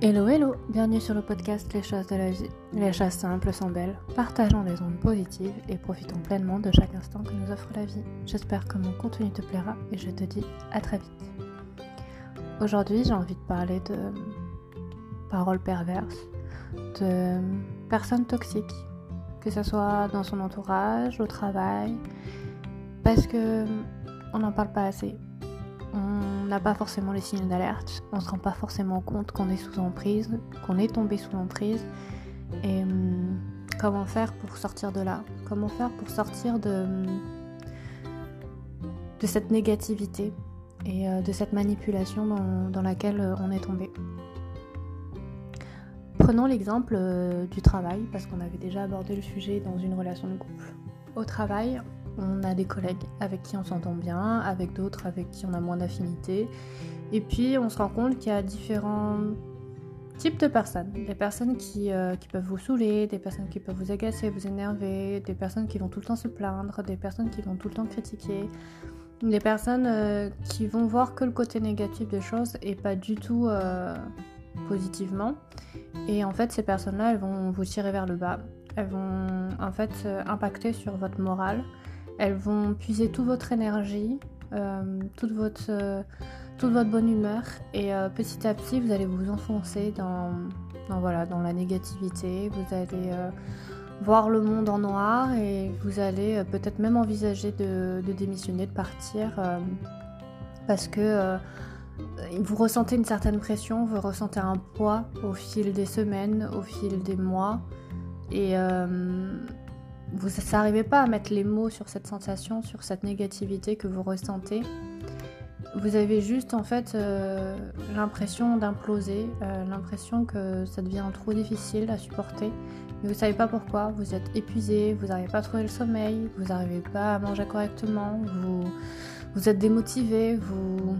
Hello hello, bienvenue sur le podcast Les choses de la vie. Les choses simples sont belles, partageons les ondes positives et profitons pleinement de chaque instant que nous offre la vie. J'espère que mon contenu te plaira et je te dis à très vite. Aujourd'hui j'ai envie de parler de paroles perverses, de personnes toxiques, que ce soit dans son entourage, au travail, parce que on n'en parle pas assez on n'a pas forcément les signes d'alerte, on se rend pas forcément compte qu'on est sous emprise, qu'on est tombé sous emprise. Et hum, comment faire pour sortir de là? Comment faire pour sortir de, de cette négativité et euh, de cette manipulation dans, laquelle euh, on est tombé? Prenons l'exemple euh, du travail, parce qu'on avait déjà abordé le sujet dans une relation de couple. Au travail, on a des collègues avec qui on s'entend bien, avec d'autres avec qui on a moins d'affinité. Et puis on se rend compte qu'il y a différents types de personnes. Des personnes qui, euh, peuvent vous saouler, des personnes qui peuvent vous agacer, vous énerver, des personnes qui vont tout le temps se plaindre, des personnes qui vont tout le temps critiquer, des personnes euh, qui vont voir que le côté négatif des choses et pas du tout euh, positivement. Et en fait ces personnes-là, elles vont vous tirer vers le bas. Elles vont en fait impacter sur votre morale elles vont puiser toute votre énergie, euh, toute, votre, euh, toute votre bonne humeur et euh, petit à petit vous allez vous enfoncer dans, voilà, dans la négativité. Vous allez voir le monde en noir et vous allez peut-être même envisager de, de, démissionner, de partir parce que vous ressentez une certaine pression, vous ressentez un poids au fil des semaines, au fil des mois et vous n'arrivez pas à mettre les mots sur cette sensation, sur cette négativité que vous ressentez. Vous avez juste en fait euh, l'impression d'imploser, euh, l'impression que ça devient trop difficile à supporter. Mais vous savez pas pourquoi, vous êtes épuisé, vous n'arrivez pas à trouver le sommeil, vous n'arrivez pas à manger correctement, vous, vous êtes démotivé, vous...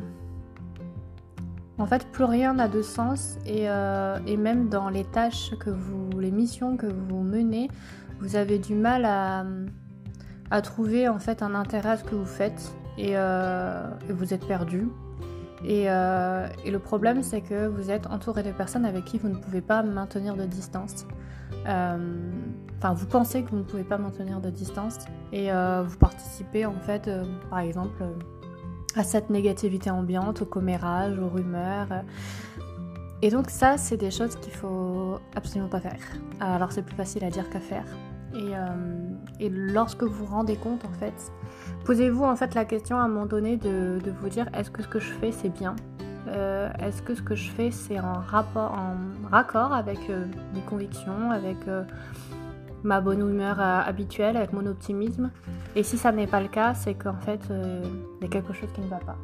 En fait, plus rien n'a de sens et, euh, et, même dans les tâches que vous, les missions que vous menez, vous avez du mal à, trouver en fait un intérêt à ce que vous faites et, euh, vous êtes perdu. Euh, et, le problème, c'est que vous êtes entouré de personnes avec qui vous ne pouvez pas maintenir de distance. Euh, enfin, vous pensez que vous ne pouvez pas maintenir de distance et vous participez en fait, par exemple, à cette négativité ambiante, au commérage, aux rumeurs. Et donc ça, c'est des choses qu'il faut absolument pas faire. Alors c'est plus facile à dire qu'à faire. Et, euh, lorsque vous vous rendez compte, en fait, posez-vous en fait la question à un moment donné de, de vous dire est-ce que ce que je fais c'est bien? Euh, Est-ce que ce que je fais c'est en rapport, en raccord avec euh, mes convictions, avec ma bonne humeur habituelle, avec mon optimisme? Et si ça n'est pas le cas, c'est qu'en fait il y a quelque chose qui ne va pas.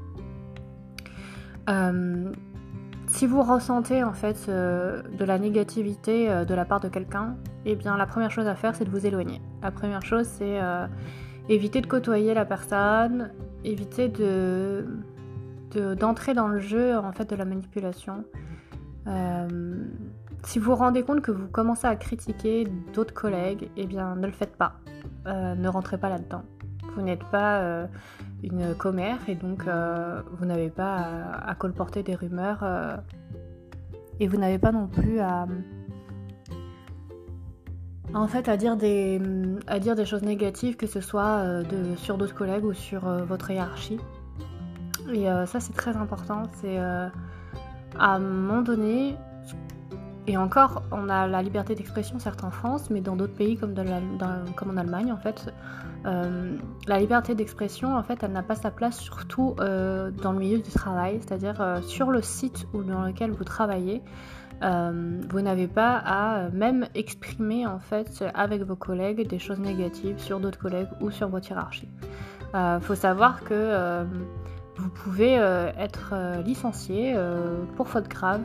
Si vous ressentez en fait euh, de la négativité euh, de la part de quelqu'un, eh bien la première chose à faire c'est de vous éloigner. La première chose c'est euh, éviter de côtoyer la personne, éviter de d'entrer dans le jeu en fait de la manipulation. si vous vous rendez compte que vous commencez à critiquer d'autres collègues, eh bien ne le faites pas. ne rentrez pas là-dedans. Vous n'êtes pas une commère et donc euh, vous n'avez pas à, colporter des rumeurs euh, et vous n'avez pas non plus à en fait à dire des à dire des choses négatives que ce soit euh, sur d'autres collègues ou sur votre hiérarchie. Et ça c'est très important. C'est à un moment donné et encore, on a la liberté d'expression certes en France, mais dans d'autres pays comme, en Allemagne, en fait, euh, la liberté d'expression, en fait, elle n'a pas sa place surtout euh, dans le milieu du travail, c'est-à-dire euh, sur le site ou dans lequel vous travaillez. vous n'avez pas à même exprimer en fait avec vos collègues des choses négatives sur d'autres collègues ou sur votre hiérarchie. Il faut savoir que vous pouvez être licencié pour faute grave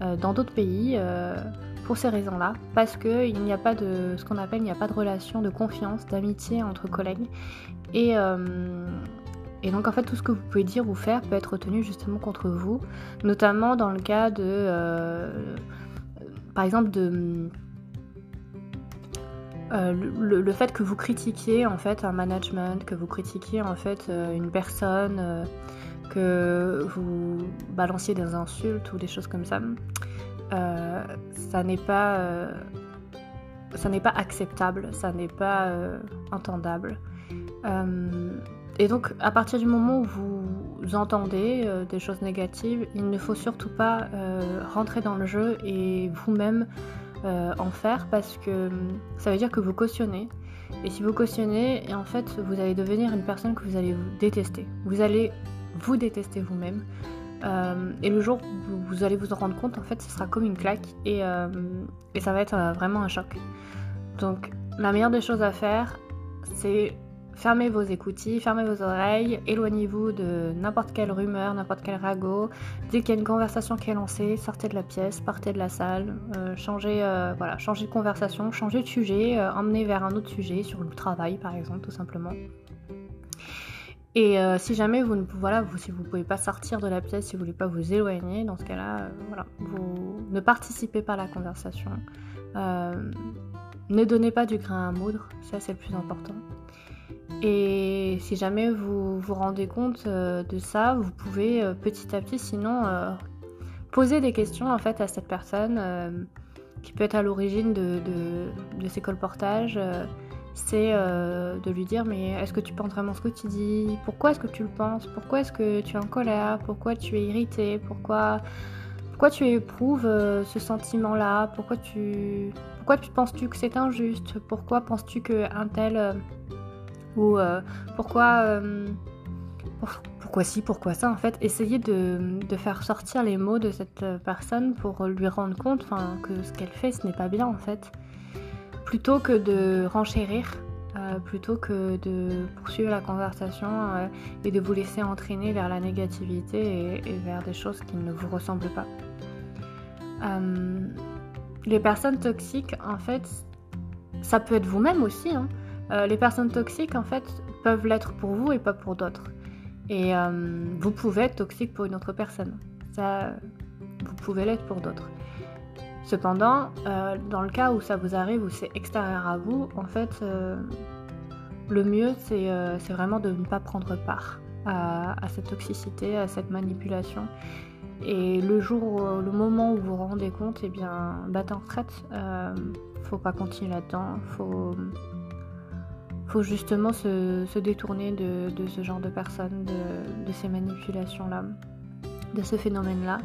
dans d'autres pays pour ces raisons-là, parce qu'il n'y a pas de ce qu'on appelle, il n'y a pas de relation de confiance, d'amitié entre collègues. Et, euh, et, donc en fait tout ce que vous pouvez dire ou faire peut être tenu justement contre vous, notamment dans le cas de, euh, par exemple de euh, le, le, fait que vous critiquiez en fait un management, que vous critiquiez en fait une personne, que vous balanciez des insultes ou des choses comme ça. ça n'est pas n'est pas acceptable, ça n'est pas euh, entendable. Euh, et donc, à partir du moment où vous entendez euh, des choses négatives, il ne faut surtout pas rentrer dans le jeu et vous-même en faire parce que ça veut dire que vous cautionnez. Et si vous cautionnez, en fait, vous allez devenir une personne que vous allez vous détester. Vous allez vous détester vous-même. et le jour où vous allez vous en rendre compte, en fait, ce sera comme une claque et, et ça va être vraiment un choc. Donc la meilleure des choses à faire, c'est fermer vos écoutilles, fermez vos oreilles, éloignez-vous de n'importe quelle rumeur, n'importe quel ragot. Dès qu'il y a une conversation qui est lancée, sortez de la pièce, partez de la salle, euh, changez, euh, voilà, changez de conversation, changez de sujet, euh, emmenez vers un autre sujet, sur le travail par exemple, tout simplement. Et si jamais vous ne pouvez pas sortir de la pièce, si vous voulez pas vous éloigner, dans ce cas-là, vous ne participez pas à la conversation. Ne donnez pas du grain à moudre, ça c'est le plus important. Et si jamais vous vous rendez compte euh, de ça, vous pouvez euh, petit à petit sinon euh, poser des questions en fait à cette personne qui peut être à l'origine de, ces colportages. C'est de lui dire mais est-ce que tu penses vraiment ce que tu dis? Pourquoi est-ce que tu le penses? Pourquoi est-ce que tu es en colère? Pourquoi tu es irrité? Pourquoi tu éprouves ce sentiment-là? Pourquoi tu penses-tu que c'est injuste? Pourquoi penses-tu qu'un tel... Euh, ou euh, pourquoi... Euh, pourquoi si, pourquoi ça en fait? Essayer de, faire sortir les mots de cette personne pour lui rendre compte que ce qu'elle fait ce n'est pas bien en fait. Plutôt que de renchérir, plutôt que de poursuivre la conversation et de vous laisser entraîner vers la négativité et, vers des choses qui ne vous ressemblent pas les personnes toxiques, en fait, ça peut être vous-même aussi. Hein. Euh, les personnes toxiques, en fait, peuvent l'être pour vous et pas pour d'autres. Et euh, vous pouvez être toxique pour une autre personne. Ça, vous pouvez l'être pour d'autres. Cependant, euh, dans le cas où ça vous arrive, où c'est extérieur à vous, en fait, le mieux, c'est vraiment de ne pas prendre part à, cette toxicité, à cette manipulation. Et le jour, le moment où vous vous rendez compte, eh bien, battez en retraite. Euh, faut pas continuer là-dedans. Faut, faut justement se, détourner de, ce genre de personnes, de, ces manipulations-là, de ce phénomène-là,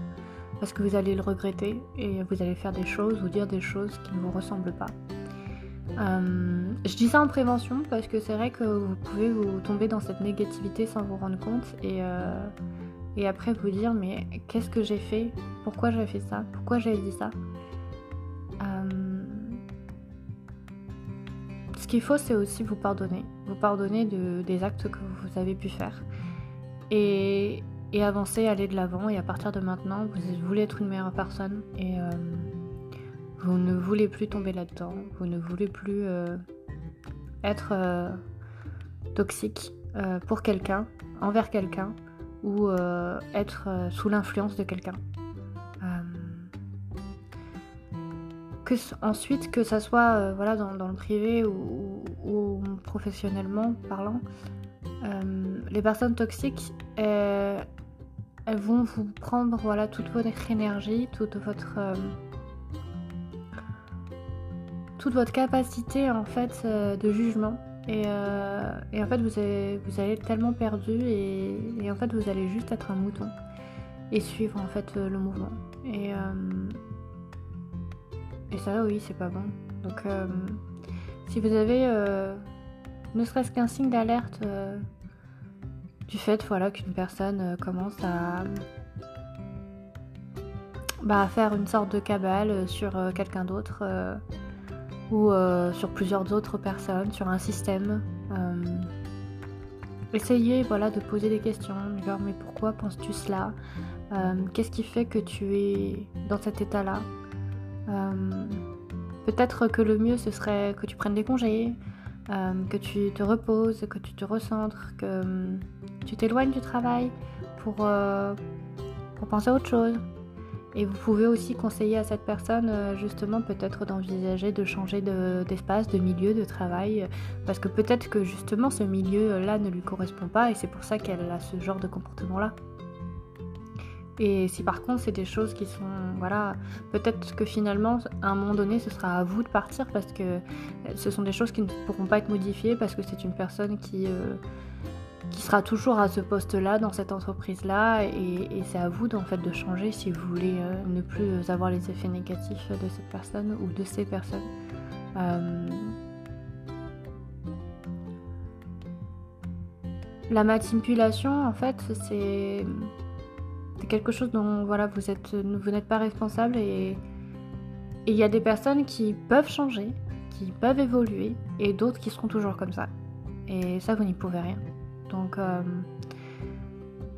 parce que vous allez le regretter et vous allez faire des choses ou dire des choses qui ne vous ressemblent pas. Euh, je dis ça en prévention parce que c'est vrai que vous pouvez vous tomber dans cette négativité sans vous rendre compte et euh, et après vous dire mais qu'est-ce que j'ai fait? Pourquoi j'ai fait ça? Pourquoi j'ai dit ça? Euh, Ce qu'il faut c'est aussi vous pardonner. Vous pardonner de, des actes que vous avez pu faire. Et, et avancer, aller de l'avant. Et à partir de maintenant, vous voulez être une meilleure personne. Et euh, vous ne voulez plus tomber là-dedans. Vous ne voulez plus euh, être toxique pour quelqu'un, envers quelqu'un ou euh, être euh, sous l'influence de quelqu'un. Euh, que, ensuite, que ça soit voilà, dans, le privé ou, professionnellement parlant, les personnes toxiques, elles, vont vous prendre voilà, toute votre énergie, toute votre toute votre capacité en fait de jugement euh, et, en fait, vous vous allez être tellement perdu et, en fait, vous allez juste être un mouton et suivre en fait le mouvement. Et, euh, et ça, oui, c'est pas bon. Donc, euh, si vous avez ne serait-ce qu'un signe d'alerte du fait voilà, qu'une personne commence à, bah, faire une sorte de cabale sur quelqu'un d'autre ou euh, sur plusieurs autres personnes, sur un système. Euh, essayez voilà, de poser des questions, genre mais pourquoi penses-tu cela euh, Qu'est-ce qui fait que tu es dans cet état-là Peut-être que le mieux ce serait que tu prennes des congés, que tu te reposes, que tu te recentres, que tu t'éloignes du travail pour, pour penser à autre chose. Et vous pouvez aussi conseiller à cette personne euh, justement peut-être d'envisager de changer d'espace, de, milieu de travail, parce que peut-être que justement ce milieu-là ne lui correspond pas et c'est pour ça qu'elle a ce genre de comportement-là. Et si par contre c'est des choses qui sont, voilà, peut-être que finalement à un moment donné ce sera à vous de partir parce que ce sont des choses qui ne pourront pas être modifiées parce que c'est une personne qui, euh, qui sera toujours à ce poste-là dans cette entreprise-là et, c'est à vous en fait de changer si vous voulez euh, ne plus avoir les effets négatifs de cette personne ou de ces personnes. Euh, la manipulation en fait c'est quelque chose dont voilà, vous êtes, vous n'êtes pas responsable et il y a des personnes qui peuvent changer, qui peuvent évoluer et d'autres qui seront toujours comme ça. Et ça, vous n'y pouvez rien. Donc, euh,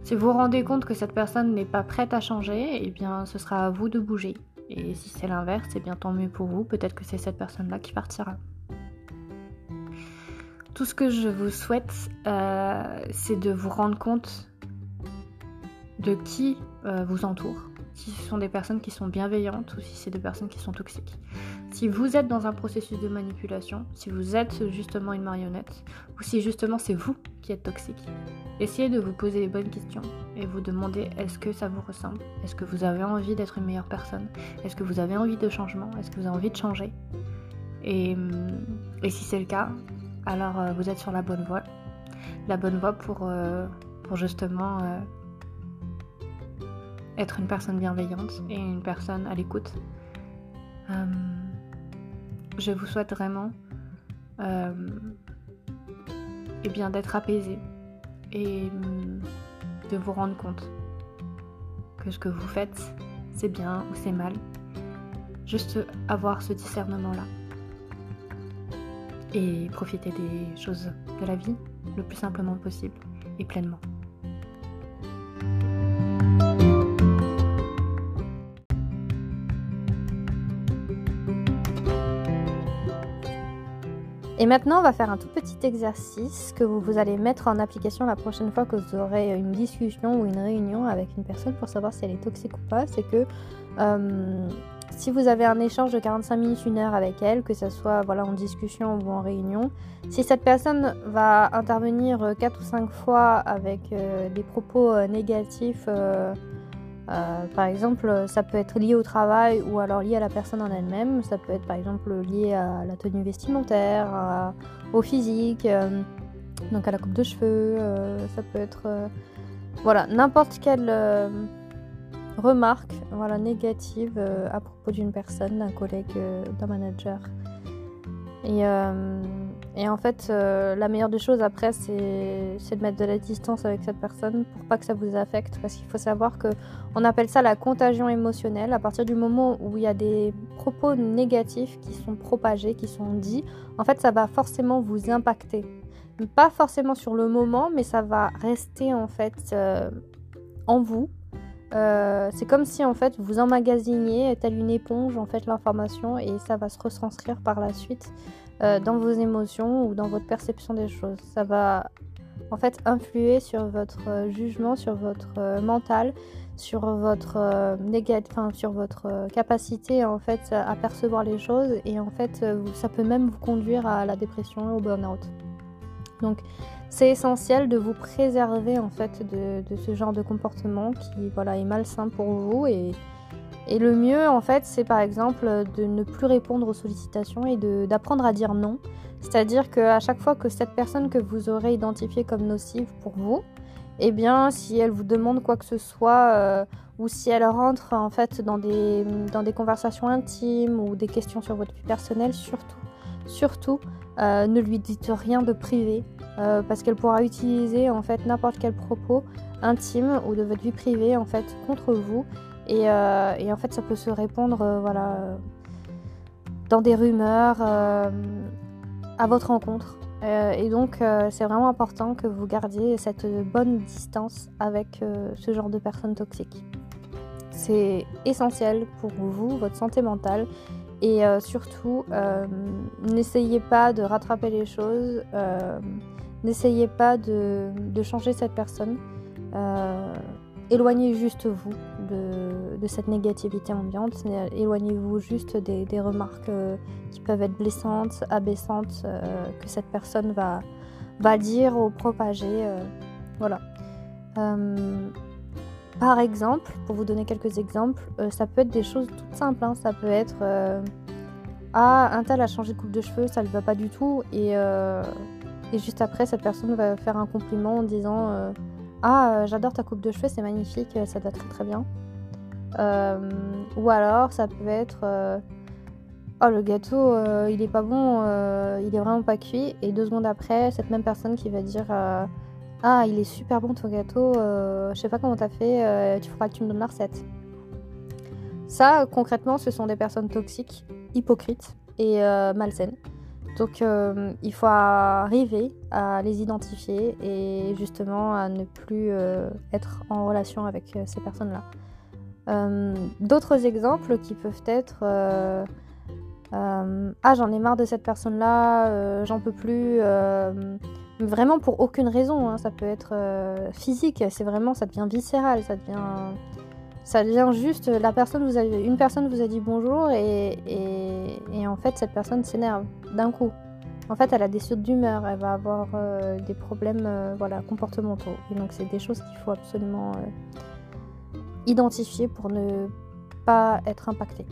si vous vous rendez compte que cette personne n'est pas prête à changer, eh bien, ce sera à vous de bouger. Et si c'est l'inverse, c'est bien tant mieux pour vous. Peut-être que c'est cette personne-là qui partira. Tout ce que je vous souhaite, euh, c'est de vous rendre compte de qui euh, vous entoure. Si ce sont des personnes qui sont bienveillantes ou si c'est des personnes qui sont toxiques. Si vous êtes dans un processus de manipulation, si vous êtes justement une marionnette, ou si justement c'est vous qui êtes toxique, essayez de vous poser les bonnes questions et vous demander est-ce que ça vous ressemble? Est-ce que vous avez envie d'être une meilleure personne? Est-ce que vous avez envie de changement? Est-ce que vous avez envie de changer? Et, hum, si c'est le cas, alors euh, vous êtes sur la bonne voie. La bonne voie pour, euh, justement être une personne bienveillante et une personne à l'écoute. Euh, je vous souhaite vraiment euh, eh bien d'être apaisé et mm, de vous rendre compte que ce que vous faites, c'est bien ou c'est mal. Juste avoir ce discernement-là. Et profiter des choses de la vie le plus simplement possible et pleinement. Et maintenant, on va faire un tout petit exercice que vous, allez mettre en application la prochaine fois que vous aurez une discussion ou une réunion avec une personne pour savoir si elle est toxique ou pas. C'est que euh, si vous avez un échange de 45 minutes, une heure avec elle, que ce soit voilà, en discussion ou en réunion, si cette personne va intervenir 4 ou 5 fois avec euh, des propos euh, négatifs, euh, par exemple, ça peut être lié au travail ou alors lié à la personne en elle-même. Ça peut être par exemple lié à la tenue vestimentaire, au physique, euh, donc à la coupe de cheveux. Euh, ça peut être voilà n'importe quelle remarque voilà négative à propos d'une personne, d'un collègue, d'un manager. Et et en fait, euh, la meilleure des choses après, c'est de mettre de la distance avec cette personne pour pas que ça vous affecte. Parce qu'il faut savoir que on appelle ça la contagion émotionnelle. À partir du moment où il y a des propos négatifs qui sont propagés, qui sont dits, en fait, ça va forcément vous impacter. Pas forcément sur le moment, mais ça va rester en fait euh, en vous. Euh, c'est comme si en fait vous emmagasiniez telle une éponge en fait l'information et ça va se retranscrire par la suite euh, dans vos émotions ou dans votre perception des choses. Ça va en fait influer sur votre euh, jugement, sur votre mental, sur votre enfin, sur votre capacité en fait à percevoir les choses et en fait ça peut même vous conduire à la dépression au burn-out. Donc c'est essentiel de vous préserver en fait de, ce genre de comportement qui voilà est malsain pour vous et et le mieux, en fait, c'est par exemple de ne plus répondre aux sollicitations et d'apprendre à dire non. C'est-à-dire qu'à chaque fois que cette personne que vous aurez identifiée comme nocive pour vous, eh bien, si elle vous demande quoi que ce soit, euh, ou si elle rentre en fait dans des, dans des conversations intimes ou des questions sur votre vie personnelle, surtout, surtout, euh, ne lui dites rien de privé, euh, parce qu'elle pourra utiliser en fait n'importe quel propos intime ou de votre vie privée en fait contre vous euh, et, en fait, ça peut se répondre euh, voilà, dans des rumeurs euh, à votre rencontre. et donc, c'est vraiment important que vous gardiez cette bonne distance avec ce genre de personnes toxiques. C'est essentiel pour vous, votre santé mentale. Et surtout, n'essayez pas de rattraper les choses. N'essayez pas de, changer cette personne éloignez juste vous de, cette négativité ambiante, éloignez-vous juste des, remarques euh, qui peuvent être blessantes, abaissantes, euh, que cette personne va, dire ou propager. Euh, voilà. par exemple, pour vous donner quelques exemples, ça peut être des choses toutes simples. Hein. Ça peut être Ah, un tel a changé de coupe de cheveux, ça ne va pas du tout. Et, et, juste après, cette personne va faire un compliment en disant Ah, j'adore ta coupe de cheveux, c'est magnifique, ça te va très très bien. ou alors, ça peut être Oh, le gâteau, euh, il est pas bon, euh, il est vraiment pas cuit. Et deux secondes après, cette même personne qui va dire euh, Ah, il est super bon ton gâteau, je sais pas comment t'as fait, tu feras que tu me donnes la recette. Ça, concrètement, ce sont des personnes toxiques, hypocrites et malsaines. Donc, il faut arriver à les identifier et justement à ne plus être en relation avec ces personnes-là. D'autres exemples qui peuvent être euh, ah j'en ai marre de cette personne là, euh, j'en peux plus, euh, vraiment pour aucune raison, hein. ça peut être physique, c'est vraiment, ça devient viscéral, ça devient, ça devient juste la personne vous une personne vous a dit bonjour et, en fait cette personne s'énerve d'un coup. En fait elle a des sautes d'humeur elle va avoir euh, des problèmes euh, voilà comportementaux. Et donc c'est des choses qu'il faut absolument euh, identifier pour ne pas être impacté.